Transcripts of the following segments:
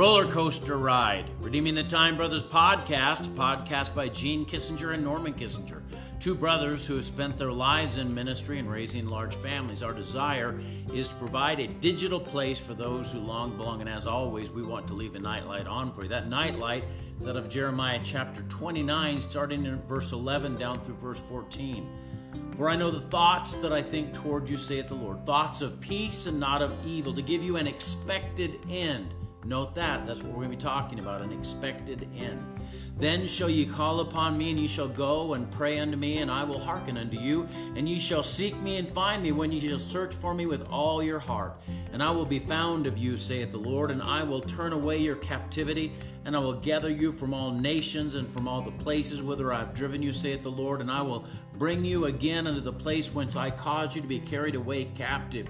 Roller Coaster Ride, Redeeming the Time Brothers podcast, podcast by Gene Kissinger and Norman Kissinger, two brothers who have spent their lives in ministry and raising large families. Our desire is to provide a digital place for those who long belong, and as always, we want to leave a nightlight on for you. That nightlight is out of Jeremiah chapter 29, starting in verse 11 down through verse 14. For I know the thoughts that I think toward you, saith the Lord, thoughts of peace and not of evil, to give you an expected end. Note that. That's what we're going to be talking about an expected end. Then shall ye call upon me, and ye shall go and pray unto me, and I will hearken unto you. And ye shall seek me and find me when ye shall search for me with all your heart. And I will be found of you, saith the Lord, and I will turn away your captivity, and I will gather you from all nations and from all the places whither I have driven you, saith the Lord, and I will bring you again unto the place whence I caused you to be carried away captive.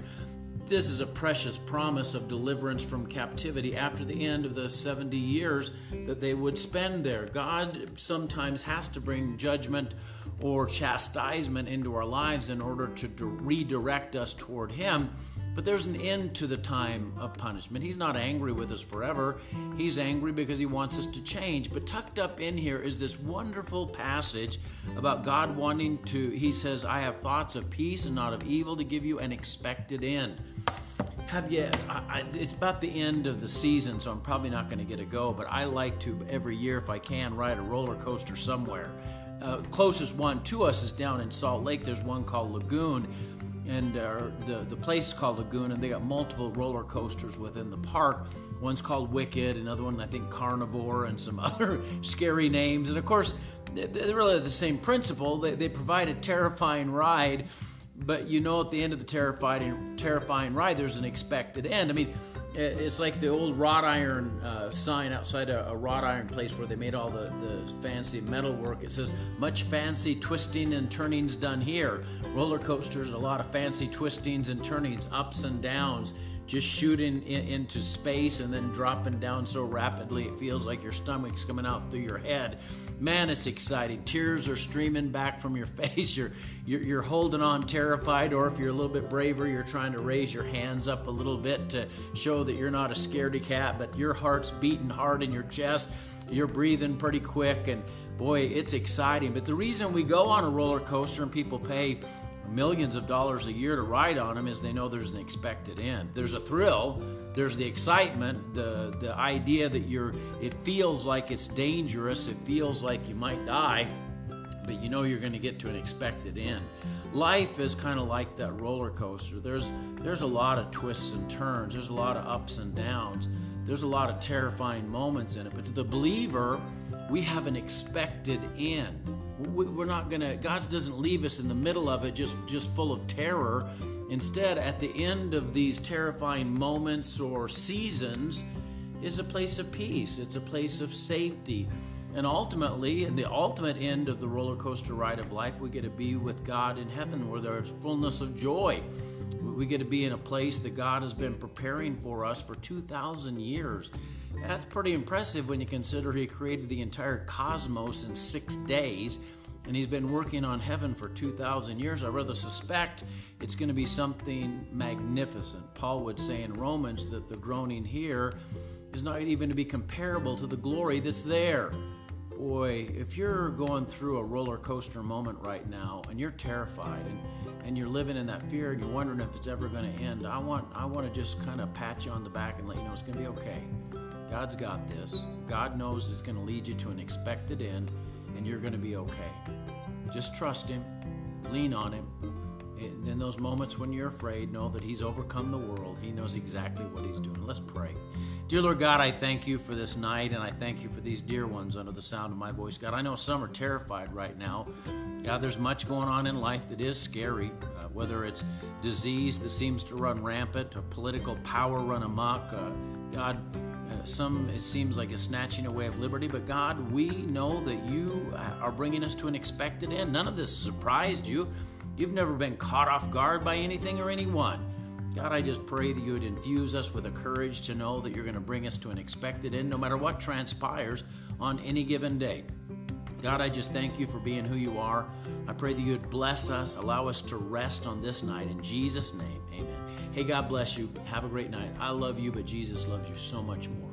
This is a precious promise of deliverance from captivity after the end of the 70 years that they would spend there. God sometimes has to bring judgment or chastisement into our lives in order to redirect us toward Him. But there's an end to the time of punishment. He's not angry with us forever. He's angry because he wants us to change. But tucked up in here is this wonderful passage about God wanting to, he says, I have thoughts of peace and not of evil to give you an expected end. Have you, I, I, it's about the end of the season, so I'm probably not going to get a go, but I like to every year, if I can, ride a roller coaster somewhere. Uh, closest one to us is down in Salt Lake. There's one called Lagoon and uh, the the place is called Lagoon, and they got multiple roller coasters within the park. One's called Wicked, another one I think Carnivore, and some other scary names. And of course, they're really the same principle. They, they provide a terrifying ride, but you know at the end of the terrifying terrifying ride, there's an expected end. I mean it's like the old wrought iron uh, sign outside a, a, wrought iron place where they made all the, the fancy metal work. It says, much fancy twisting and turnings done here. Roller coasters, a lot of fancy twistings and turnings, ups and downs just shooting in, into space and then dropping down so rapidly it feels like your stomach's coming out through your head. Man, it's exciting. Tears are streaming back from your face. You're, you're, you're holding on terrified, or if you're a little bit braver, you're trying to raise your hands up a little bit to show that you're not a scaredy cat, but your heart's beating hard in your chest. You're breathing pretty quick, and boy, it's exciting. But the reason we go on a roller coaster and people pay millions of dollars a year to ride on them is they know there's an expected end. There's a thrill, there's the excitement, the the idea that you're it feels like it's dangerous, it feels like you might die, but you know you're going to get to an expected end. Life is kind of like that roller coaster. There's there's a lot of twists and turns, there's a lot of ups and downs. There's a lot of terrifying moments in it, but to the believer, we have an expected end. We're not going to god doesn't leave us in the middle of it just just full of terror. Instead at the end of these terrifying moments or seasons is a place of peace. It's a place of safety. And ultimately in the ultimate end of the roller coaster ride of life we get to be with god in heaven where there's fullness of joy we get to be in a place that god has been preparing for us for 2000 years that's pretty impressive when you consider he created the entire cosmos in six days and he's been working on heaven for 2,000 years. I rather suspect it's going to be something magnificent. Paul would say in Romans that the groaning here is not even to be comparable to the glory that's there. Boy, if you're going through a roller coaster moment right now and you're terrified and, and you're living in that fear and you're wondering if it's ever going to end, I want I want to just kind of pat you on the back and let you know it's going to be okay. God's got this. God knows it's going to lead you to an expected end, and you're going to be okay. Just trust Him, lean on Him. In those moments when you're afraid, know that He's overcome the world. He knows exactly what He's doing. Let's pray. Dear Lord God, I thank you for this night, and I thank you for these dear ones under the sound of my voice. God, I know some are terrified right now. God, there's much going on in life that is scary, uh, whether it's disease that seems to run rampant, or political power run amok. Uh, God, some it seems like a snatching away of liberty, but God, we know that you are bringing us to an expected end. None of this surprised you. You've never been caught off guard by anything or anyone. God, I just pray that you would infuse us with the courage to know that you're going to bring us to an expected end no matter what transpires on any given day. God, I just thank you for being who you are. I pray that you would bless us, allow us to rest on this night. In Jesus' name, amen. Hey, God bless you. Have a great night. I love you, but Jesus loves you so much more.